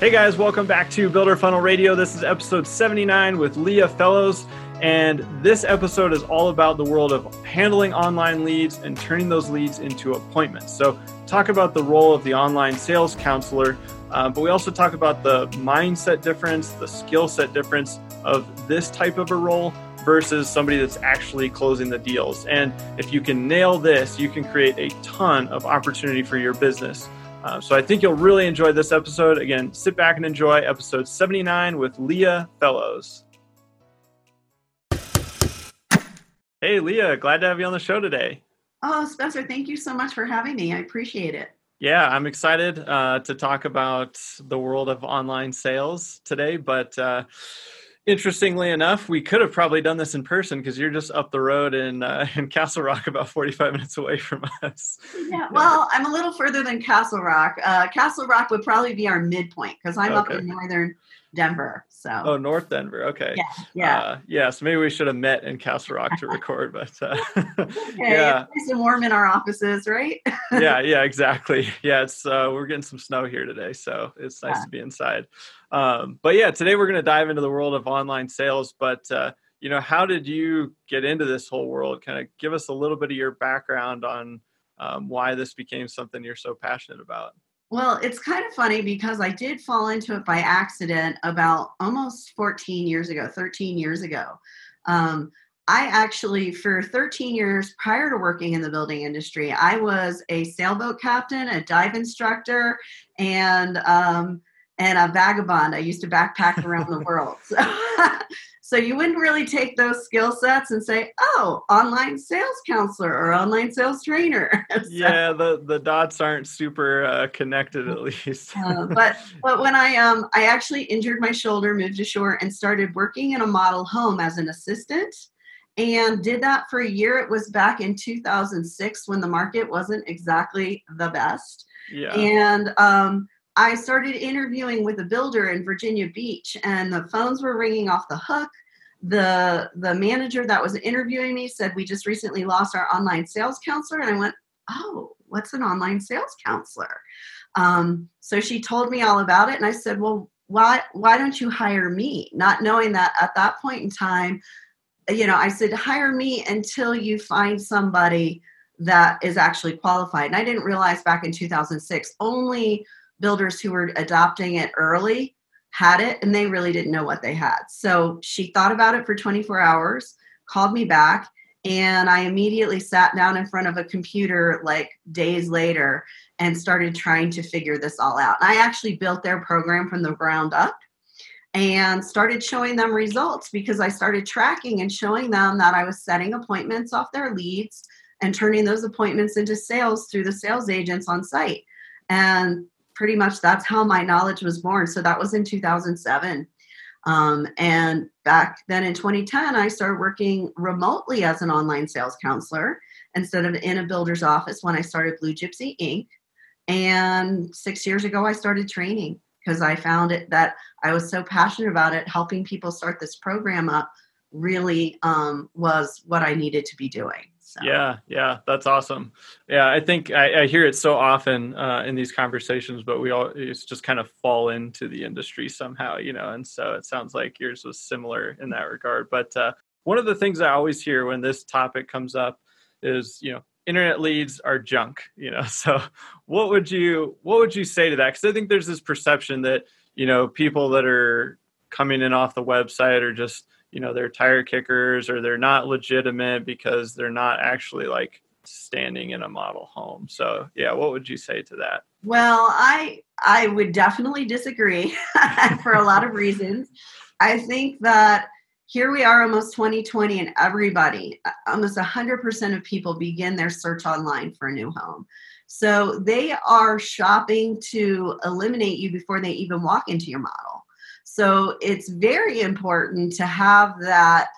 Hey guys, welcome back to Builder Funnel Radio. This is episode 79 with Leah Fellows. And this episode is all about the world of handling online leads and turning those leads into appointments. So, talk about the role of the online sales counselor, uh, but we also talk about the mindset difference, the skill set difference of this type of a role versus somebody that's actually closing the deals. And if you can nail this, you can create a ton of opportunity for your business. Uh, so I think you'll really enjoy this episode. Again, sit back and enjoy episode 79 with Leah Fellows. Hey, Leah, glad to have you on the show today. Oh, Spencer, thank you so much for having me. I appreciate it. Yeah, I'm excited uh, to talk about the world of online sales today, but uh, interestingly enough, we could have probably done this in person because you're just up the road in uh, in Castle Rock, about 45 minutes away from us. Yeah, well, I'm a little further than Castle Rock. Uh, Castle Rock would probably be our midpoint because I'm okay. up in northern Denver. So. Oh, North Denver. Okay. Yeah. Yeah. Uh, yeah. So maybe we should have met in Castle Rock to record, but uh, okay. yeah. It's nice and warm in our offices, right? yeah. Yeah. Exactly. Yeah. It's uh, we're getting some snow here today, so it's nice yeah. to be inside. Um, but yeah, today we're going to dive into the world of online sales. But uh, you know, how did you get into this whole world? Kind of give us a little bit of your background on um, why this became something you're so passionate about. Well, it's kind of funny because I did fall into it by accident about almost 14 years ago, 13 years ago. Um, I actually, for 13 years prior to working in the building industry, I was a sailboat captain, a dive instructor, and um, and a vagabond. I used to backpack around the world. So, so you wouldn't really take those skill sets and say, "Oh, online sales counselor or online sales trainer." so, yeah, the the dots aren't super uh, connected at least. uh, but but when I um I actually injured my shoulder, moved ashore, and started working in a model home as an assistant. And did that for a year. It was back in 2006 when the market wasn't exactly the best. Yeah. And um, I started interviewing with a builder in Virginia Beach, and the phones were ringing off the hook. The the manager that was interviewing me said, "We just recently lost our online sales counselor," and I went, "Oh, what's an online sales counselor?" Um, so she told me all about it, and I said, "Well, why why don't you hire me?" Not knowing that at that point in time, you know, I said, "Hire me until you find somebody." that is actually qualified. And I didn't realize back in 2006 only builders who were adopting it early had it and they really didn't know what they had. So she thought about it for 24 hours, called me back, and I immediately sat down in front of a computer like days later and started trying to figure this all out. I actually built their program from the ground up and started showing them results because I started tracking and showing them that I was setting appointments off their leads and turning those appointments into sales through the sales agents on site. And pretty much that's how my knowledge was born. So that was in 2007. Um, and back then in 2010, I started working remotely as an online sales counselor instead of in a builder's office when I started Blue Gypsy Inc. And six years ago, I started training because I found it that I was so passionate about it. Helping people start this program up really um, was what I needed to be doing. So. Yeah, yeah, that's awesome. Yeah, I think I, I hear it so often uh, in these conversations, but we all it's just kind of fall into the industry somehow, you know. And so it sounds like yours was similar in that regard. But uh, one of the things I always hear when this topic comes up is, you know, internet leads are junk. You know, so what would you what would you say to that? Because I think there's this perception that you know people that are coming in off the website are just you know they're tire kickers or they're not legitimate because they're not actually like standing in a model home. So yeah what would you say to that? Well i i would definitely disagree for a lot of reasons. I think that here we are almost 2020 and everybody uh, almost 100% of people begin their search online for a new home. So they are shopping to eliminate you before they even walk into your model. So it's very important to have that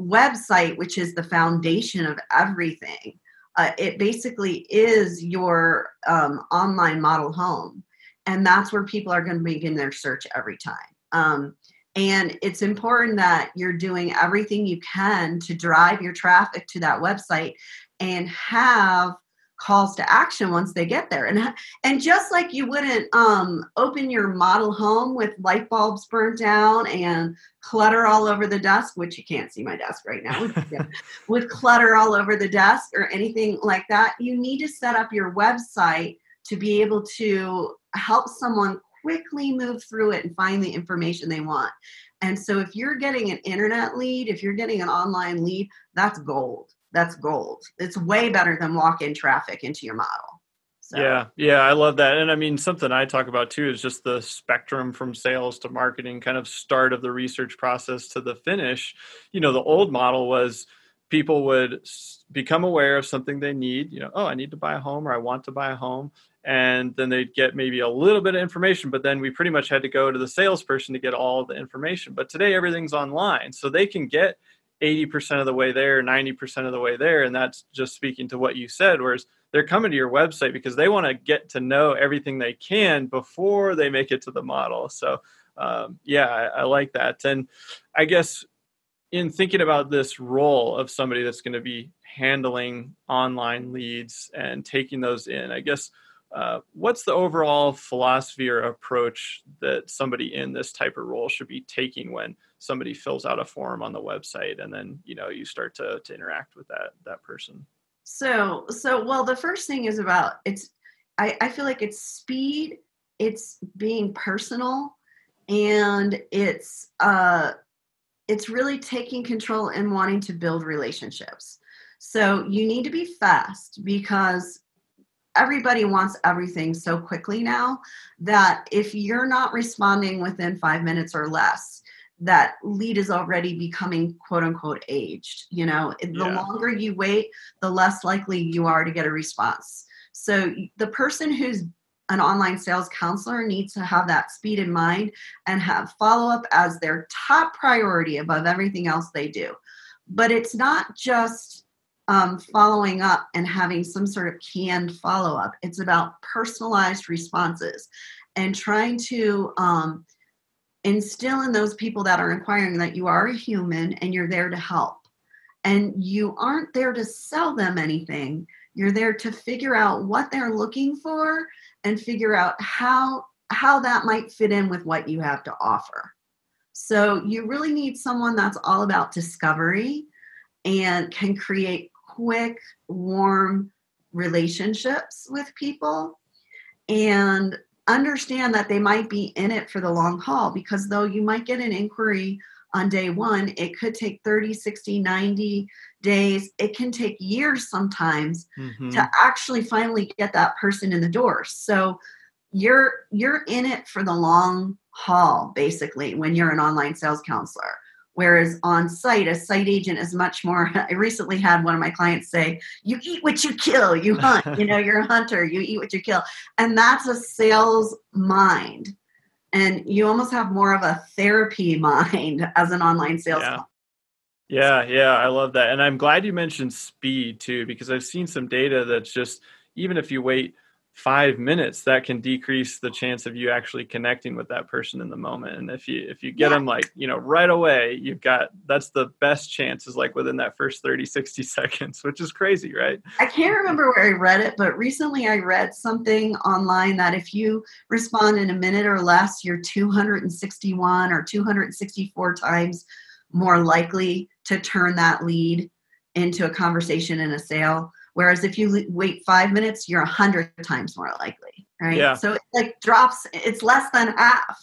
website, which is the foundation of everything. Uh, it basically is your um, online model home. And that's where people are going to begin their search every time. Um, and it's important that you're doing everything you can to drive your traffic to that website and have calls to action once they get there and and just like you wouldn't um, open your model home with light bulbs burnt down and clutter all over the desk which you can't see my desk right now with, with clutter all over the desk or anything like that you need to set up your website to be able to help someone quickly move through it and find the information they want. And so if you're getting an internet lead, if you're getting an online lead, that's gold. That's gold. It's way better than walk in traffic into your model. So. Yeah, yeah, I love that. And I mean, something I talk about too is just the spectrum from sales to marketing, kind of start of the research process to the finish. You know, the old model was people would become aware of something they need, you know, oh, I need to buy a home or I want to buy a home and then they'd get maybe a little bit of information but then we pretty much had to go to the salesperson to get all the information but today everything's online so they can get 80% of the way there 90% of the way there and that's just speaking to what you said whereas they're coming to your website because they want to get to know everything they can before they make it to the model. So um, yeah I, I like that. And i guess in thinking about this role of somebody that's going to be handling online leads and taking those in i guess uh, what's the overall philosophy or approach that somebody in this type of role should be taking when somebody fills out a form on the website and then you know you start to, to interact with that that person. So so well the first thing is about it's I, I feel like it's speed it's being personal and it's uh it's really taking control and wanting to build relationships. So you need to be fast because everybody wants everything so quickly now that if you're not responding within five minutes or less, that lead is already becoming quote unquote aged. You know, the yeah. longer you wait, the less likely you are to get a response. So the person who's an online sales counselor needs to have that speed in mind and have follow up as their top priority above everything else they do. But it's not just um, following up and having some sort of canned follow up. It's about personalized responses and trying to um, instill in those people that are inquiring that you are a human and you're there to help. And you aren't there to sell them anything. You're there to figure out what they're looking for and figure out how how that might fit in with what you have to offer. So you really need someone that's all about discovery and can create quick, warm relationships with people and understand that they might be in it for the long haul because though you might get an inquiry on day one, it could take 30, 60, 90 days. It can take years sometimes mm-hmm. to actually finally get that person in the door. So you're you're in it for the long haul basically when you're an online sales counselor Whereas on site, a site agent is much more. I recently had one of my clients say, You eat what you kill, you hunt, you know, you're a hunter, you eat what you kill. And that's a sales mind. And you almost have more of a therapy mind as an online sales. Yeah. Yeah, yeah, I love that. And I'm glad you mentioned speed too, because I've seen some data that's just even if you wait five minutes that can decrease the chance of you actually connecting with that person in the moment. And if you if you get yeah. them like you know right away you've got that's the best chances like within that first 30 60 seconds which is crazy right? I can't remember where i read it but recently i read something online that if you respond in a minute or less you're 261 or 264 times more likely to turn that lead into a conversation and a sale Whereas if you wait five minutes, you're a hundred times more likely, right? Yeah. So it like drops, it's less than half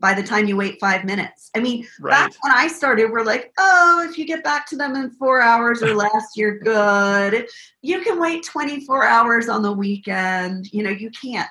by the time you wait five minutes. I mean, right. back when I started, we're like, oh, if you get back to them in four hours or less, you're good. You can wait 24 hours on the weekend. You know, you can't.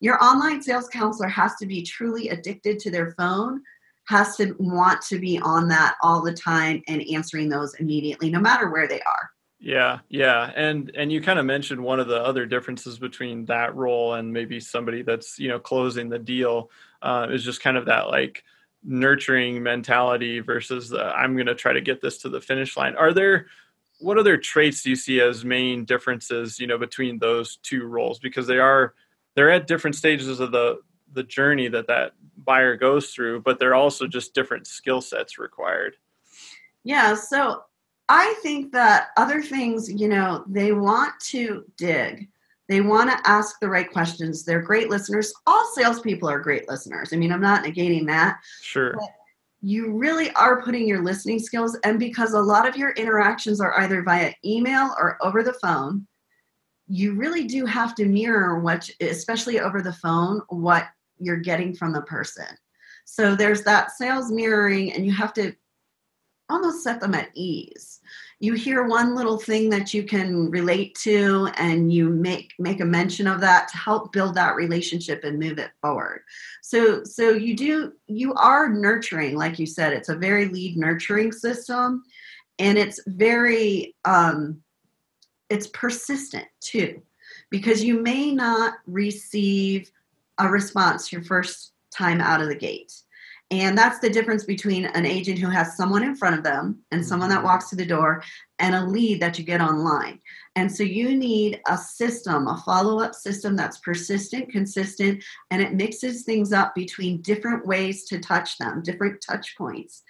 Your online sales counselor has to be truly addicted to their phone, has to want to be on that all the time and answering those immediately, no matter where they are. Yeah, yeah, and and you kind of mentioned one of the other differences between that role and maybe somebody that's you know closing the deal uh, is just kind of that like nurturing mentality versus the, I'm going to try to get this to the finish line. Are there what other traits do you see as main differences you know between those two roles because they are they're at different stages of the the journey that that buyer goes through but they're also just different skill sets required yeah so I think that other things, you know, they want to dig. They want to ask the right questions. They're great listeners. All salespeople are great listeners. I mean, I'm not negating that. Sure. you really are putting your listening skills, and because a lot of your interactions are either via email or over the phone, you really do have to mirror what, especially over the phone, what you're getting from the person. So there's that sales mirroring, and you have to almost set them at ease. You hear one little thing that you can relate to and you make make a mention of that to help build that relationship and move it forward. So so you do you are nurturing like you said it's a very lead nurturing system and it's very um it's persistent too because you may not receive a response your first time out of the gate and that's the difference between an agent who has someone in front of them and someone that mm-hmm. walks to the door and a lead that you get online. And so you need a system, a follow up system that's persistent, consistent, and it mixes things up between different ways to touch them, different touch points.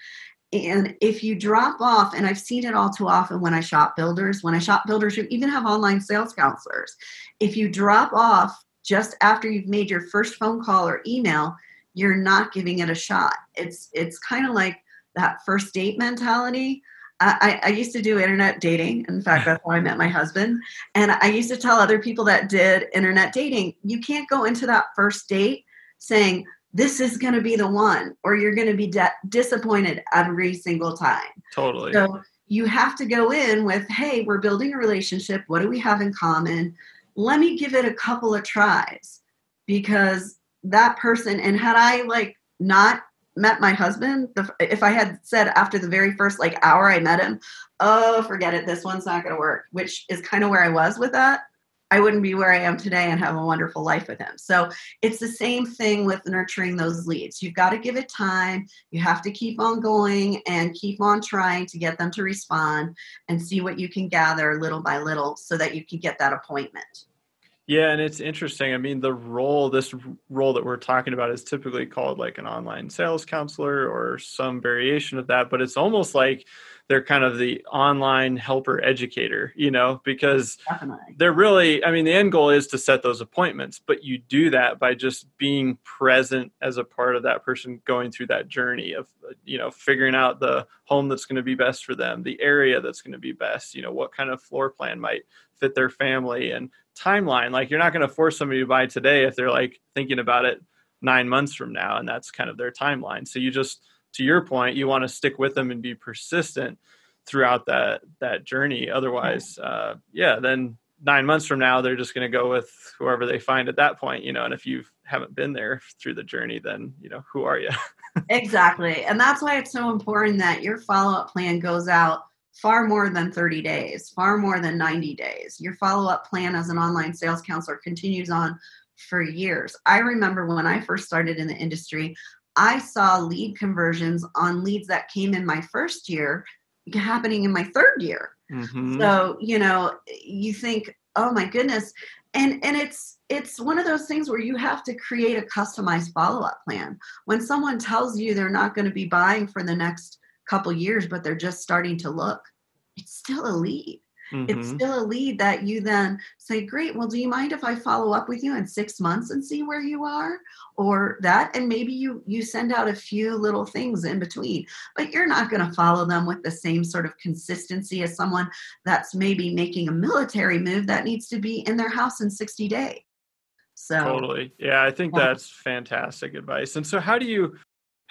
And if you drop off, and I've seen it all too often when I shop builders, when I shop builders, you even have online sales counselors. If you drop off just after you've made your first phone call or email, you're not giving it a shot. It's it's kind of like that first date mentality. I, I, used to do internet dating. In fact, that's how I met my husband. And I used to tell other people that did internet dating, you can't go into that first date saying, this is going to be the one, or you're going to be de- disappointed every single time. Totally. So you have to go in with, hey, we're building a relationship. What do we have in common? Let me give it a couple of tries because that person and had i like not met my husband the, if i had said after the very first like hour i met him oh forget it this one's not going to work which is kind of where i was with that i wouldn't be where i am today and have a wonderful life with him. So it's the same thing with nurturing those leads. You've got to give it time you have to keep on going and keep on trying to get them to respond and see what you can gather little by little so that you can get that appointment yeah, and it's interesting. I mean, the role, this role that we're talking about is typically called like an online sales counselor or some variation of that, but it's almost like they're kind of the online helper educator, you know, because Definitely. they're really, I mean, the end goal is to set those appointments, but you do that by just being present as a part of that person going through that journey of, you know, figuring out the home that's going to be best for them, the area that's going to be best, you know, what kind of floor plan might fit their family and timeline. Like you're not going to force somebody to buy today if they're like thinking about it nine months from now, and that's kind of their timeline. So you just, to your point, you want to stick with them and be persistent throughout that that journey. Otherwise, uh, yeah, then nine months from now they're just going to go with whoever they find at that point. You know, and if you haven't been there through the journey, then you know who are you? exactly, and that's why it's so important that your follow up plan goes out far more than 30 days, far more than 90 days. Your follow up plan as an online sales counselor continues on for years. I remember when I first started in the industry, I saw lead conversions on leads that came in my first year happening in my third year. Mm-hmm. So, you know, you think, oh my goodness. And and it's it's one of those things where you have to create a customized follow-up plan. When someone tells you they're not going to be buying for the next couple years, but they're just starting to look, it's still a lead. Mm-hmm. It's still a lead that you then say, Great, well, do you mind if I follow up with you in six months and see where you are? Or that, and maybe you you send out a few little things in between, but you're not going to follow them with the same sort of consistency as someone that's maybe making a military move that needs to be in their house in 60 days. So totally. Yeah, I think yeah. that's fantastic advice. And so how do you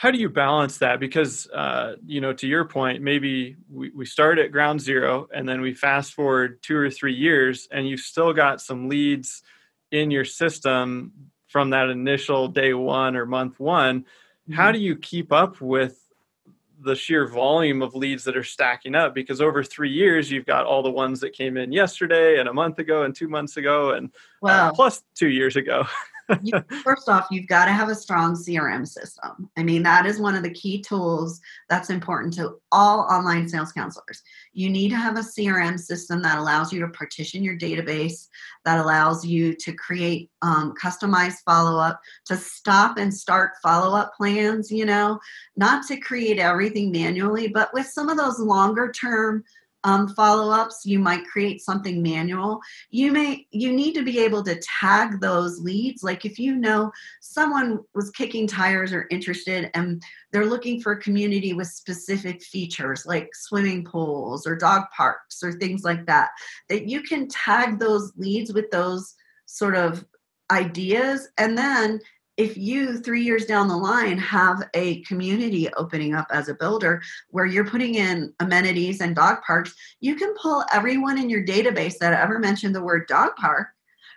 how do you balance that? Because uh, you know to your point maybe we, we start at ground zero and then we fast forward two or three years and you've still got some leads in your system from that initial day one or month one. Mm-hmm. how do you keep up with the sheer volume of leads that are stacking up? Because over three years you've got all the ones that came in yesterday and a month ago and two months ago and uh, plus two years ago you, first off, you've got to have a strong CRM system. I mean, that is one of the key tools that's important to all online sales counselors. You need to have a CRM system that allows you to partition your database, that allows you to create um, customized follow up, to stop and start follow up plans, you know, not to create everything manually, but with some of those longer term um, follow-ups you might create something manual. You may you need to be able to tag those leads. Like if you know someone was kicking tires or interested and they're looking for a community with specific features like swimming pools or dog parks or things like that that you can tag those leads with those sort of ideas. And then if you three years down the line have a community opening up as a builder where you're putting in amenities and dog parks you can pull everyone in your database that ever mentioned the word dog park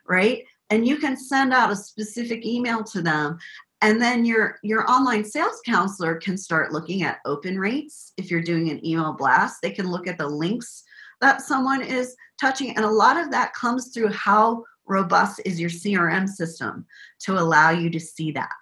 right? And you can send out a specific email to them. And then your your online sales counselor can start looking at open rates. If you're doing an email blast they can look at the links that someone is touching. And a lot of that comes through how robust is your CRM system to allow you to see that?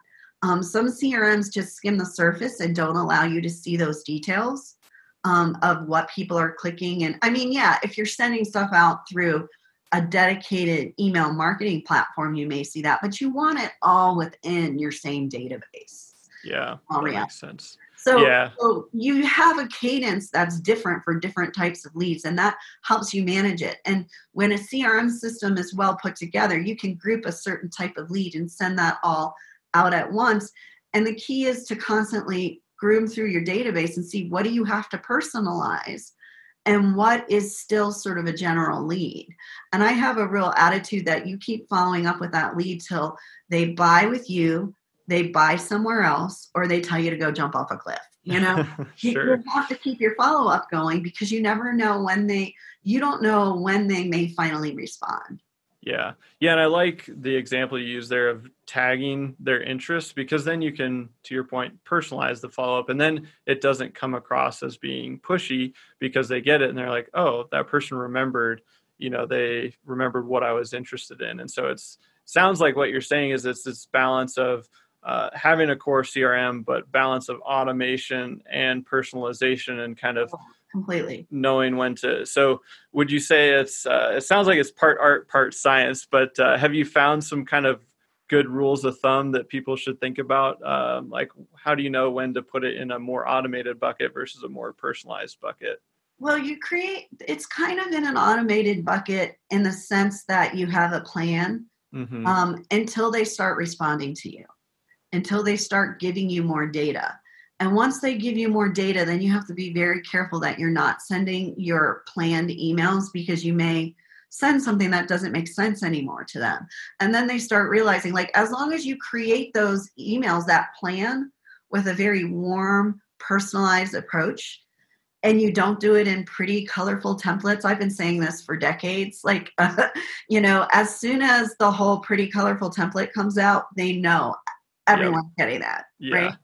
Um, some CRMs just skim the surface and don't allow you to see those details um, of what people are clicking. And I mean, yeah, if you're sending stuff out through a dedicated email marketing platform, you may see that, but you want it all within your same database. Yeah, that makes sense. So, yeah. so you have a cadence that's different for different types of leads, and that helps you manage it. And when a CRM system is well put together, you can group a certain type of lead and send that all out at once. And the key is to constantly groom through your database and see what do you have to personalize and what is still sort of a general lead. And I have a real attitude that you keep following up with that lead till they buy with you, they buy somewhere else or they tell you to go jump off a cliff you know? Sure. you have to keep your follow-up going because you never know when they you don't know when they may finally respond. Yeah. Yeah and i like the example you use there of tagging their interests because then you can to your point personalize the follow-up and then it doesn't come across as being pushy because they get it and they're like oh that person remembered you know they remembered what i was interested in. And so it's sounds like what you're saying is it's this balance of uh, having a core CRM, but balance of automation and personalization and kind of oh, completely knowing when to. So, would you say it's? Uh, it sounds like it's part art, part science. But uh, have you found some kind of good rules of thumb that people should think about? Um, like, how do you know when to put it in a more automated bucket versus a more personalized bucket? Well, you create. It's kind of in an automated bucket in the sense that you have a plan mm-hmm. um, until they start responding to you until they start giving you more data. And once they give you more data, then you have to be very careful that you're not sending your planned emails because you may send something that doesn't make sense anymore to them. And then they start realizing, like, as long as you create those emails, that plan with a very warm, personalized approach, and you don't do it in pretty colorful templates i've been saying this for decades like uh, you know as soon as the whole pretty colorful template comes out they know everyone's yep. getting that yeah. right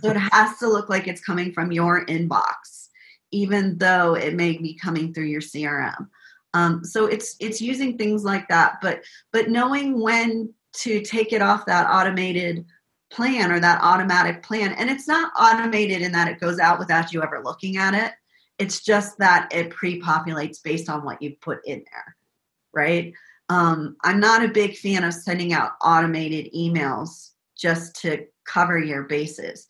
so it has to look like it's coming from your inbox even though it may be coming through your crm um, so it's it's using things like that but but knowing when to take it off that automated plan or that automatic plan and it's not automated in that it goes out without you ever looking at it it's just that it pre-populates based on what you put in there right um, i'm not a big fan of sending out automated emails just to cover your bases.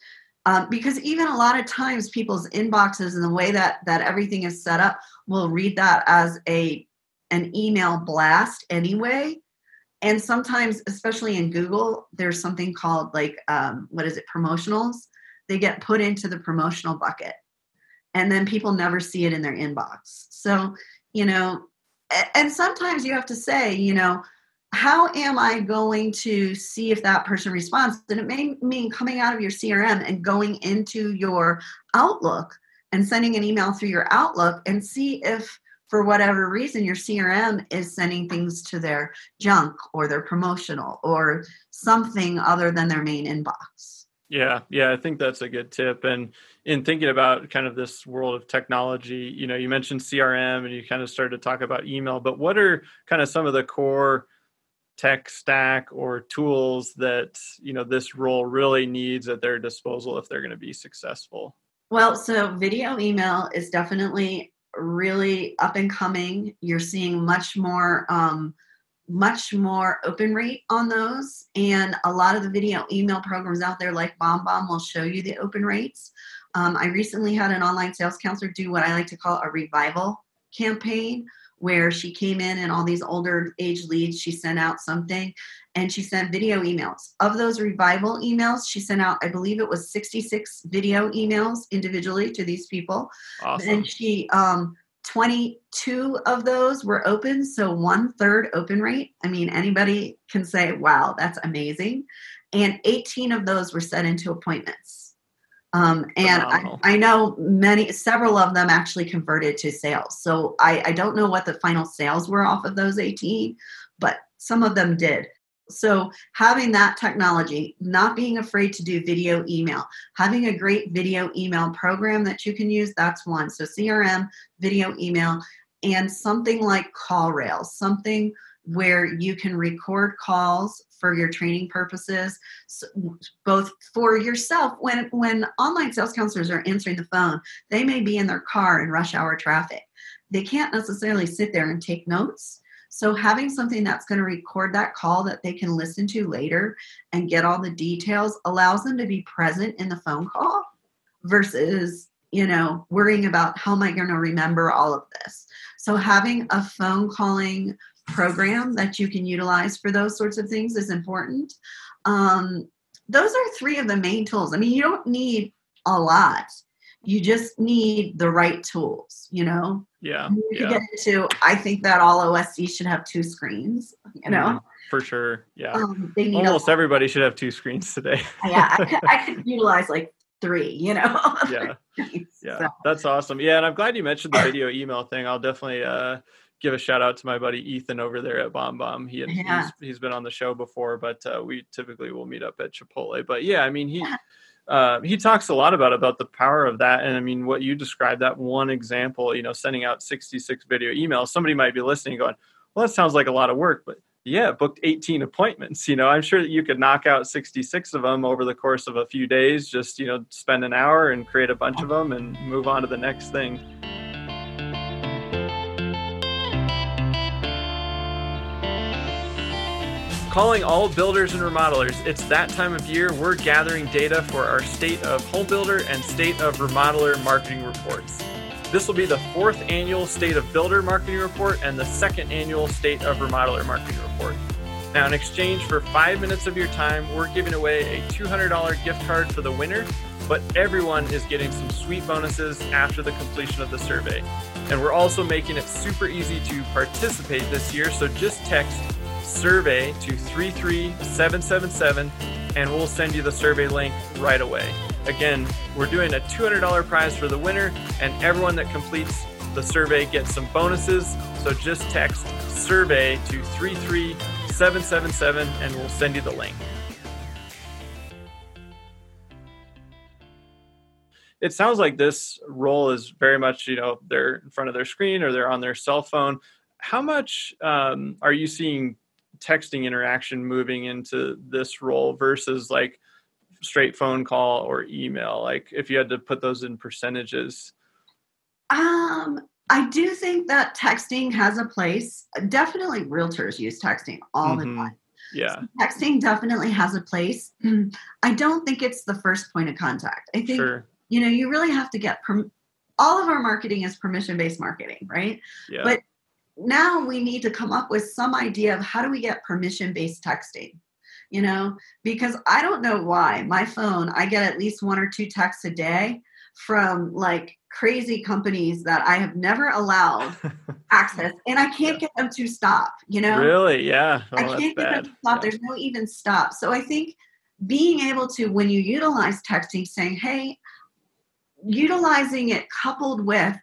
Um, because even a lot of times people's inboxes and the way that that everything is set up will read that as a an email blast anyway. And sometimes especially in google there's something called like um, what is it promotionals? They get put into the promotional bucket and then people never see it in their inbox. So you know and sometimes you have to say you know how am I going to see if that person responds? And it may mean coming out of your CRM and going into your Outlook and sending an email through your Outlook and see if, for whatever reason, your CRM is sending things to their junk or their promotional or something other than their main inbox. Yeah, yeah, I think that's a good tip. And in thinking about kind of this world of technology, you know, you mentioned CRM and you kind of started to talk about email, but what are kind of some of the core tech stack or tools that, you know, this role really needs at their disposal if they're going to be successful? Well, so video email is definitely really up and coming. You're seeing much more um, much more open rate on those. And a lot of the video email programs out there, like BombBomb, will show you the open rates. Um, I recently had an online sales counselor do what I like to call a revival campaign, where she came in and all these older age leads, she sent out something and she sent video emails. Of those revival emails, she sent out, I believe it was 66 video emails individually to these people. Awesome. And she um, 22 of those were open, so one third open rate. I mean, anybody can say, wow, that's amazing. And 18 of those were set into appointments. Um, and I, I, know many, several of them actually converted to sales. So I, I don't know what the final sales were off of those 18, but some of them did. So, having that technology, not being afraid to do video email, having a great video email program that you can use, that's one. So, CRM, video email, and something like CallRails, something where you can record calls for your training purposes both for yourself when when online sales counselors are answering the phone they may be in their car in rush hour traffic they can't necessarily sit there and take notes so having something that's going to record that call that they can listen to later and get all the details allows them to be present in the phone call versus, you know, worrying about how am I going to remember all of this. So having a phone calling program that you can utilize for those sorts of things is important. Um, those are three of the main tools. I mean, you don't need a lot. You just need the right tools, you know? Yeah. You yeah. get into, I think that all OSC should have two screens, you know? Mm, for sure. Yeah. Um, Almost everybody should have two screens today. yeah. I could, I could utilize like three, you know? yeah. Yeah. So. That's awesome. Yeah. And I'm glad you mentioned the video email thing. I'll definitely, uh, give a shout out to my buddy Ethan over there at BombBomb. He had, yeah. he's, he's been on the show before, but uh, we typically will meet up at Chipotle. But yeah, I mean, he uh, he talks a lot about about the power of that and i mean what you described that one example you know sending out 66 video emails somebody might be listening going well that sounds like a lot of work but yeah booked 18 appointments you know i'm sure that you could knock out 66 of them over the course of a few days just you know spend an hour and create a bunch of them and move on to the next thing Calling all builders and remodelers, it's that time of year we're gathering data for our State of Home Builder and State of Remodeler marketing reports. This will be the fourth annual State of Builder marketing report and the second annual State of Remodeler marketing report. Now, in exchange for five minutes of your time, we're giving away a $200 gift card for the winner, but everyone is getting some sweet bonuses after the completion of the survey. And we're also making it super easy to participate this year, so just text survey to 33777 and we'll send you the survey link right away. Again, we're doing a $200 prize for the winner, and everyone that completes the survey gets some bonuses. So just text survey to 33777 and we'll send you the link. It sounds like this role is very much, you know, they're in front of their screen or they're on their cell phone. How much um, are you seeing texting interaction moving into this role versus like straight phone call or email like if you had to put those in percentages? Um i do think that texting has a place. Definitely realtors use texting all mm-hmm. the time. Yeah. So texting definitely has a place. I don't think it's the first point of contact. I think sure. you know you really have to get perm- all of our marketing is permission based marketing right? Yeah. but now we need to come up with some idea of how do we get permission based texting you know? Because i don't know why my phone i get at least one or two texts a day from like crazy companies that i have never allowed access and i can't get them to stop you know? Really? Yeah. Oh, i can't get them to stop. Yeah. there's no even stop. So i think being able to when you utilize texting saying hey utilizing it coupled with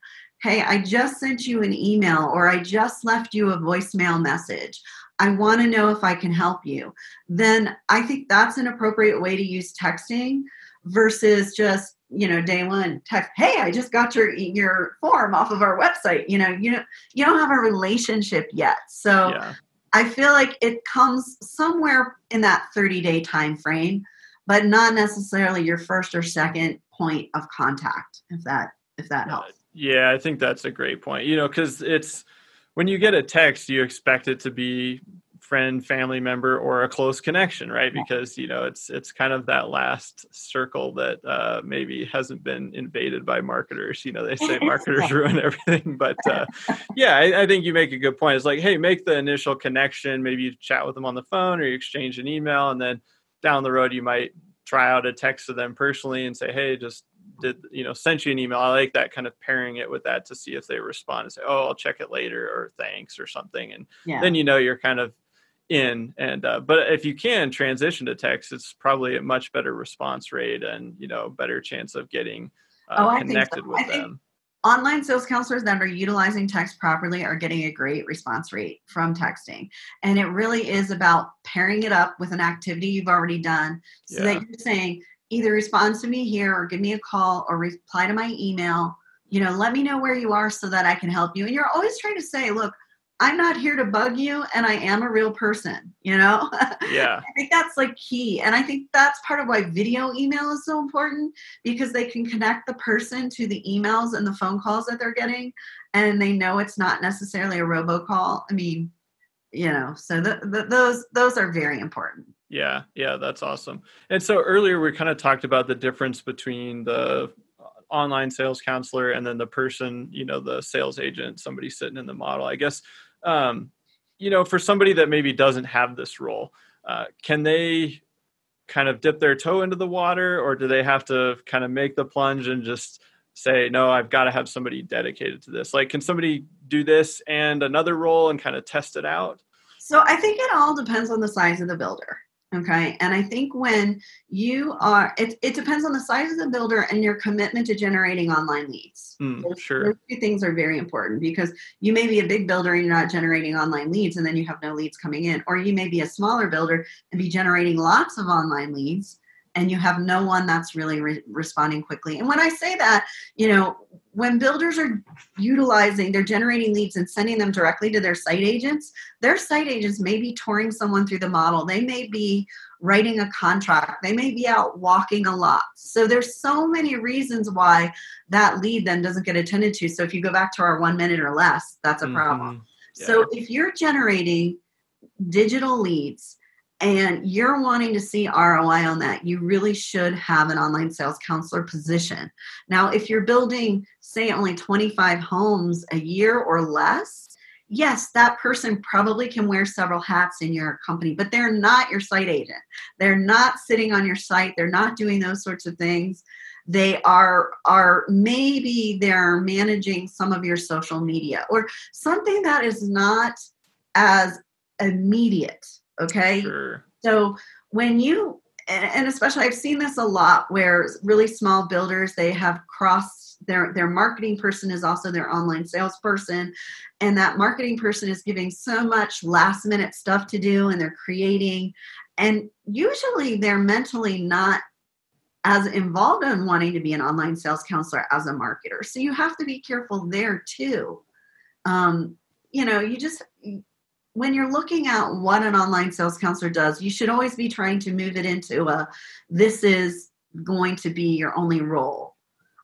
hey, I just sent you an email or I just left you a voicemail message. I want to know if I can help you, then I think that's an appropriate way to use texting versus just you know day one text hey i just got your your form off of our website. You know you know you don't have a relationship yet. So yeah. i feel like it comes somewhere in that 30 day time frame but not necessarily your first or second point of contact if that if that helps yeah i think that's a great point. You know because it's when you get a text you expect it to be friend family member or a close connection right? Because you know it's it's kind of that last circle that uh, maybe hasn't been invaded by marketers. You know they say marketers ruin everything but uh, yeah I, I, think you make a good point. It's like hey make the initial connection. Maybe you chat with them on the phone or you exchange an email and then down the road you might try out a text to them personally and say hey just did you know sent you an email i like that kind of pairing it with that to see if they respond and say oh i'll check it later or thanks or something and yeah. then you know you're kind of in and uh, but if you can transition to text it's probably a much better response rate and you know better chance of getting uh, oh, connected so. with them online sales counselors that are utilizing text properly are getting a great response rate from texting and it really is about pairing it up with an activity you've already done so yeah. that you're saying either respond to me here or give me a call or reply to my email you know let me know where you are so that i can help you and you're always trying to say look I'm not here to bug you and I am a real person, you know? Yeah. I think that's like key. And I think that's part of why video email is so important because they can connect the person to the emails and the phone calls that they're getting and they know it's not necessarily a robocall. I mean, you know, so the, the, those those are very important. Yeah, yeah, that's awesome. And so earlier we kind of talked about the difference between the online sales counselor and then the person, you know, the sales agent, somebody sitting in the model. I guess um, you know, for somebody that maybe doesn't have this role, uh, can they kind of dip their toe into the water, or do they have to kind of make the plunge and just say, no, I've got to have somebody dedicated to this? Like, can somebody do this and another role and kind of test it out? So I think it all depends on the size of the builder. Okay. And I think when you are, it, it depends on the size of the builder and your commitment to generating online leads. Mm, those, sure. Those two things are very important because you may be a big builder and you're not generating online leads and then you have no leads coming in. Or you may be a smaller builder and be generating lots of online leads and you have no one that's really re- responding quickly. And when I say that, you know, when builders are utilizing, they're generating leads and sending them directly to their site agents, their site agents may be touring someone through the model. They may be writing a contract. They may be out walking a lot. So there's so many reasons why that lead then doesn't get attended to. So if you go back to our one minute or less, that's a problem. Mm-hmm. Yeah. So if you're generating digital leads and you're wanting to see ROI on that, you really should have an online sales counselor position. Now, if you're building, say, only 25 homes a year or less, yes, that person probably can wear several hats in your company, but they're not your site agent. They're not sitting on your site, they're not doing those sorts of things. They are are maybe they're managing some of your social media or something that is not as immediate Okay. Sure. So when you and especially I've seen this a lot where really small builders they have crossed their their marketing person is also their online salesperson and that marketing person is giving so much last minute stuff to do and they're creating and usually they're mentally not as involved in wanting to be an online sales counselor as a marketer so you have to be careful there too um, you know you just when you're looking at what an online sales counselor does, you should always be trying to move it into a this is going to be your only role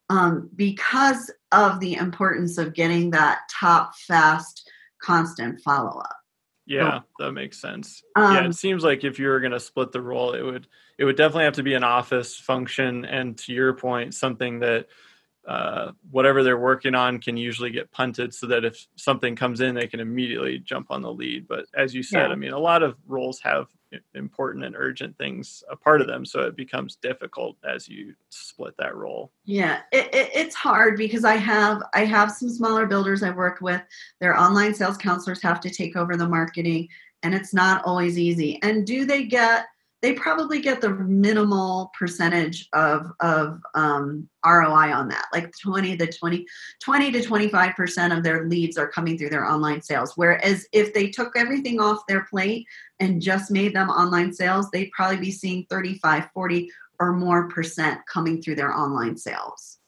um, because of the importance of getting that top, fast, constant follow up. Yeah, that makes sense. Um, yeah, it seems like if you were going to split the role, it would it would definitely have to be an office function, and to your point, something that uh, whatever they're working on can usually get punted so that if something comes in, they can immediately jump on the lead. But as you said, yeah. I mean, a lot of roles have important and urgent things a part of them, so it becomes difficult as you split that role. Yeah, it, it, it's hard because I have I have some smaller builders I've worked with. Their online sales counselors have to take over the marketing, and it's not always easy. And do they get they probably get the minimal percentage of of um, ROI on that, like 20 to 20, 20 to 25 percent of their leads are coming through their online sales. Whereas if they took everything off their plate and just made them online sales, they'd probably be seeing 35, 40 or more percent coming through their online sales.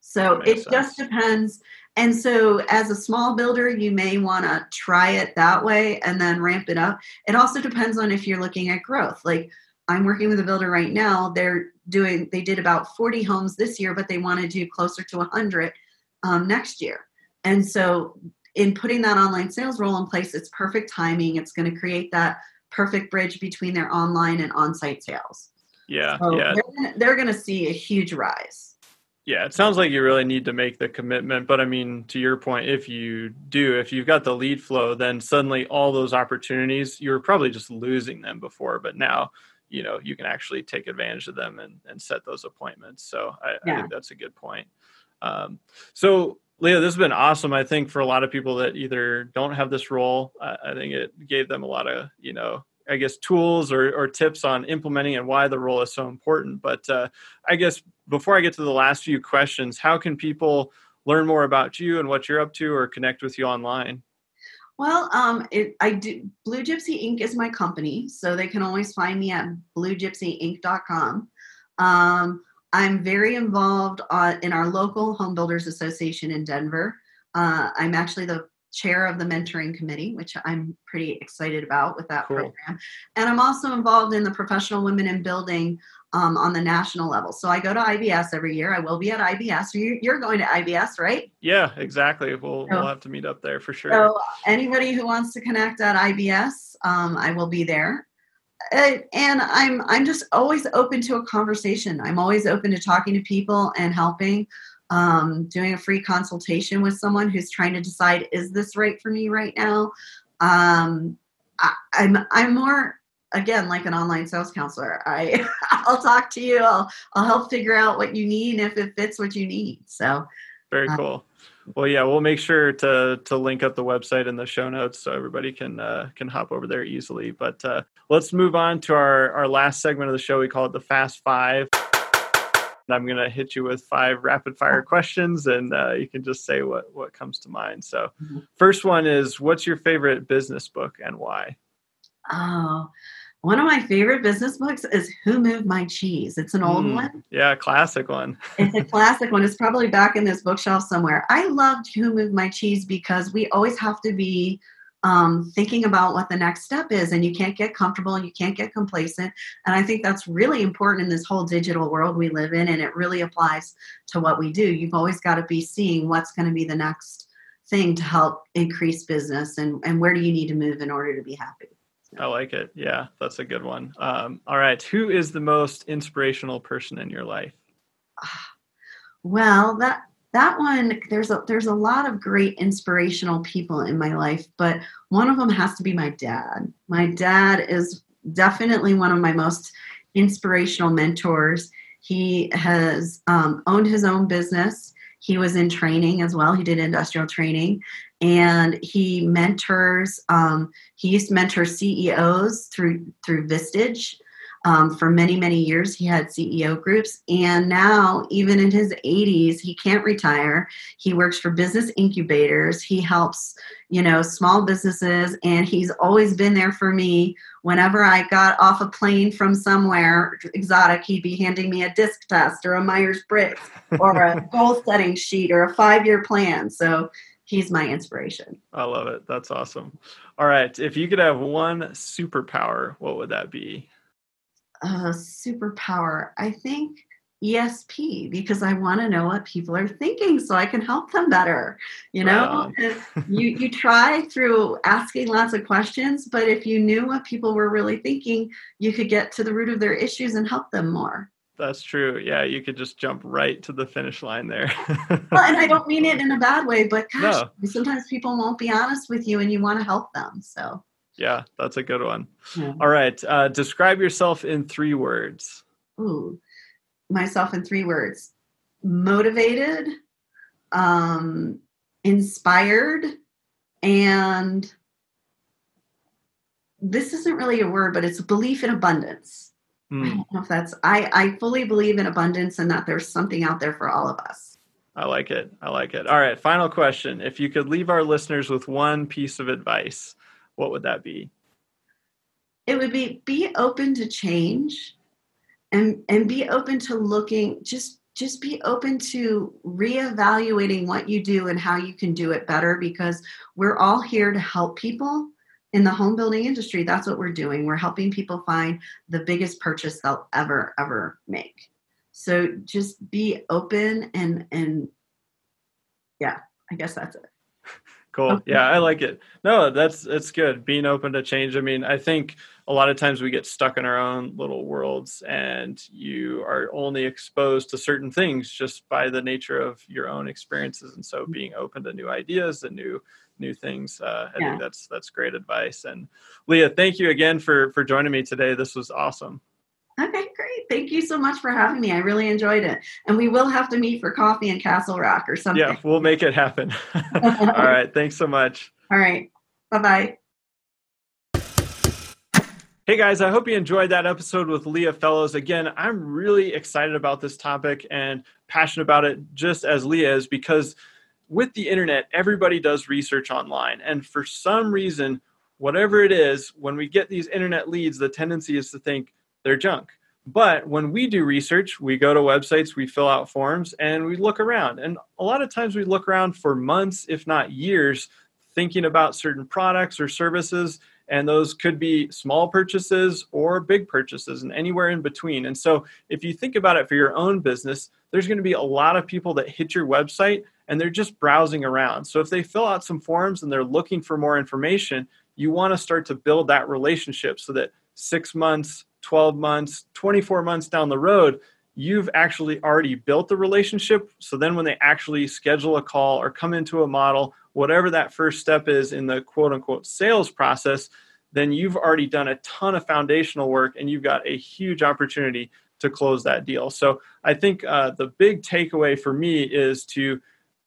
So it sense. just depends. And so, as a small builder, you may want to try it that way and then ramp it up. It also depends on if you're looking at growth. Like, I'm working with a builder right now. They're doing, they did about 40 homes this year, but they want to do closer to 100 um, next year. And so, in putting that online sales role in place, it's perfect timing. It's going to create that perfect bridge between their online and on site sales. Yeah. So yeah. They're going to see a huge rise. Yeah, it sounds like you really need to make the commitment. But I mean, to your point, if you do, if you've got the lead flow, then suddenly all those opportunities, you were probably just losing them before. But now, you know, you can actually take advantage of them and, and set those appointments. So I, yeah. I think that's a good point. Um, so, Leah, this has been awesome. I think for a lot of people that either don't have this role, I, I think it gave them a lot of, you know, I guess tools or, or tips on implementing and why the role is so important. But uh, I guess before I get to the last few questions, how can people learn more about you and what you're up to or connect with you online? Well, um, it, I do. Blue Gypsy Inc. is my company, so they can always find me at bluegypsyinc.com. Um, I'm very involved uh, in our local home builders association in Denver. Uh, I'm actually the chair of the mentoring committee, which I'm pretty excited about with that cool. program. And I'm also involved in the professional women in building um, on the national level. So I go to IBS every year. I will be at IBS. You're going to IBS, right? Yeah, exactly. We'll, so, we'll have to meet up there for sure. So anybody who wants to connect at IBS, um, I will be there. Uh, and I'm I'm just always open to a conversation. I'm always open to talking to people and helping um, doing a free consultation with someone who's trying to decide is this right for me right now? Um, I, I'm I'm more again like an online sales counselor. I i'll talk to you. I'll i'll help figure out what you need if it fits what you need. So very uh, cool. Well yeah we'll make sure to to link up the website in the show notes so everybody can uh, can hop over there easily. But uh, let's move on to our our last segment of the show. We call it the fast five I'm going to hit you with five rapid fire questions and uh, you can just say what, what comes to mind. So, mm-hmm. first one is What's your favorite business book and why? Oh, one of my favorite business books is Who Moved My Cheese. It's an old mm, one. Yeah, classic one. it's a classic one. It's probably back in this bookshelf somewhere. I loved Who Moved My Cheese because we always have to be um, thinking about what the next step is and you can't get comfortable and you can't get complacent and i think that's really important in this whole digital world we live in and it really applies to what we do you've always got to be seeing what's going to be the next thing to help increase business and, and where do you need to move in order to be happy I like it. Yeah, that's a good one. Um, all right. Who is the most inspirational person in your life? Well, that that one there's a there's a lot of great inspirational people in my life but one of them has to be my dad. My dad is definitely one of my most inspirational mentors. He has um, owned his own business. He was in training as well. He did industrial training. And he mentors um, he used to mentor ceos through through vistage um, for many, many years, he had CEO groups. And now, even in his 80s, he can't retire. He works for business incubators. He helps, you know, small businesses. And he's always been there for me. Whenever I got off a plane from somewhere exotic, he'd be handing me a disc test or a Myers Briggs or a goal setting sheet or a five year plan. So he's my inspiration. I love it. That's awesome. All right. If you could have one superpower, what would that be? Uh, superpower? I think ESP because I want to know what people are thinking so I can help them better. You know, you you try through asking lots of questions, but if you knew what people were really thinking, you could get to the root of their issues and help them more. That's true. Yeah, you could just jump right to the finish line there. well, and I don't mean it in a bad way, but gosh, no. sometimes people won't be honest with you and you want to help them. So yeah, that's a good one. Yeah. All right. Uh, describe yourself in three words. Ooh, myself in three words motivated, um, inspired, and this isn't really a word, but it's belief in abundance. Mm. I don't know if that's I, I fully believe in abundance and that there's something out there for all of us. I like it. I like it. All right, final question. If you could leave our listeners with one piece of advice, what would that be? It would be be open to change and and be open to looking just just be open to reevaluating what you do and how you can do it better because we're all here to help people in the home building industry. That's what we're doing. We're helping people find the biggest purchase they'll ever ever make. So just be open and and yeah i guess that's it cool yeah i like it no that's it's good being open to change i mean i think a lot of times we get stuck in our own little worlds and you are only exposed to certain things just by the nature of your own experiences and so being open to new ideas and new new things. Uh, I yeah. think that's that's great advice. And Leah, thank you again for for joining me today. This was awesome. Okay. Thank you so much for having me. I really enjoyed it. And we will have to meet for coffee in Castle Rock or something. Yeah, we'll make it happen. All right. Thanks so much. All right. Bye bye. Hey guys, I hope you enjoyed that episode with Leah Fellows. Again, I'm really excited about this topic and passionate about it just as Leah is because with the internet, everybody does research online. And for some reason, whatever it is, when we get these internet leads, the tendency is to think they're junk. But when we do research, we go to websites, we fill out forms, and we look around. And a lot of times we look around for months, if not years, thinking about certain products or services. And those could be small purchases or big purchases and anywhere in between. And so if you think about it for your own business, there's going to be a lot of people that hit your website and they're just browsing around. So if they fill out some forms and they're looking for more information, you want to start to build that relationship so that six months, 12 months, 24 months down the road, you've actually already built the relationship. So then when they actually schedule a call or come into a model, whatever that first step is in the quote unquote sales process, then you've already done a ton of foundational work and you've got a huge opportunity to close that deal. So I think uh, the big takeaway for me is to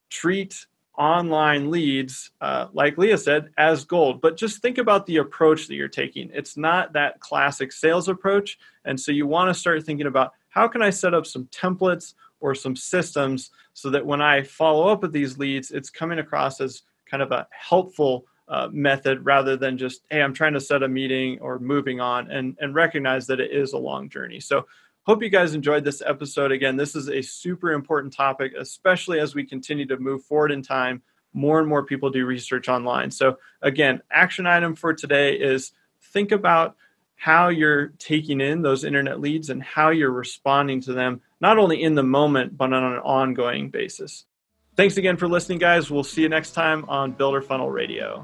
treat online leads, uh, like Leah said, as gold. But just think about the approach that you're taking. It's not that classic sales approach. And so you want to start thinking about how can I set up some templates or some systems so that when I follow up with these leads, it's coming across as kind of a helpful uh, method rather than just, hey, I'm trying to set a meeting or moving on and, and recognize that it is a long journey. So Hope you guys enjoyed this episode. Again, this is a super important topic, especially as we continue to move forward in time. More and more people do research online. So, again, action item for today is think about how you're taking in those internet leads and how you're responding to them, not only in the moment, but on an ongoing basis. Thanks again for listening, guys. We'll see you next time on Builder Funnel Radio.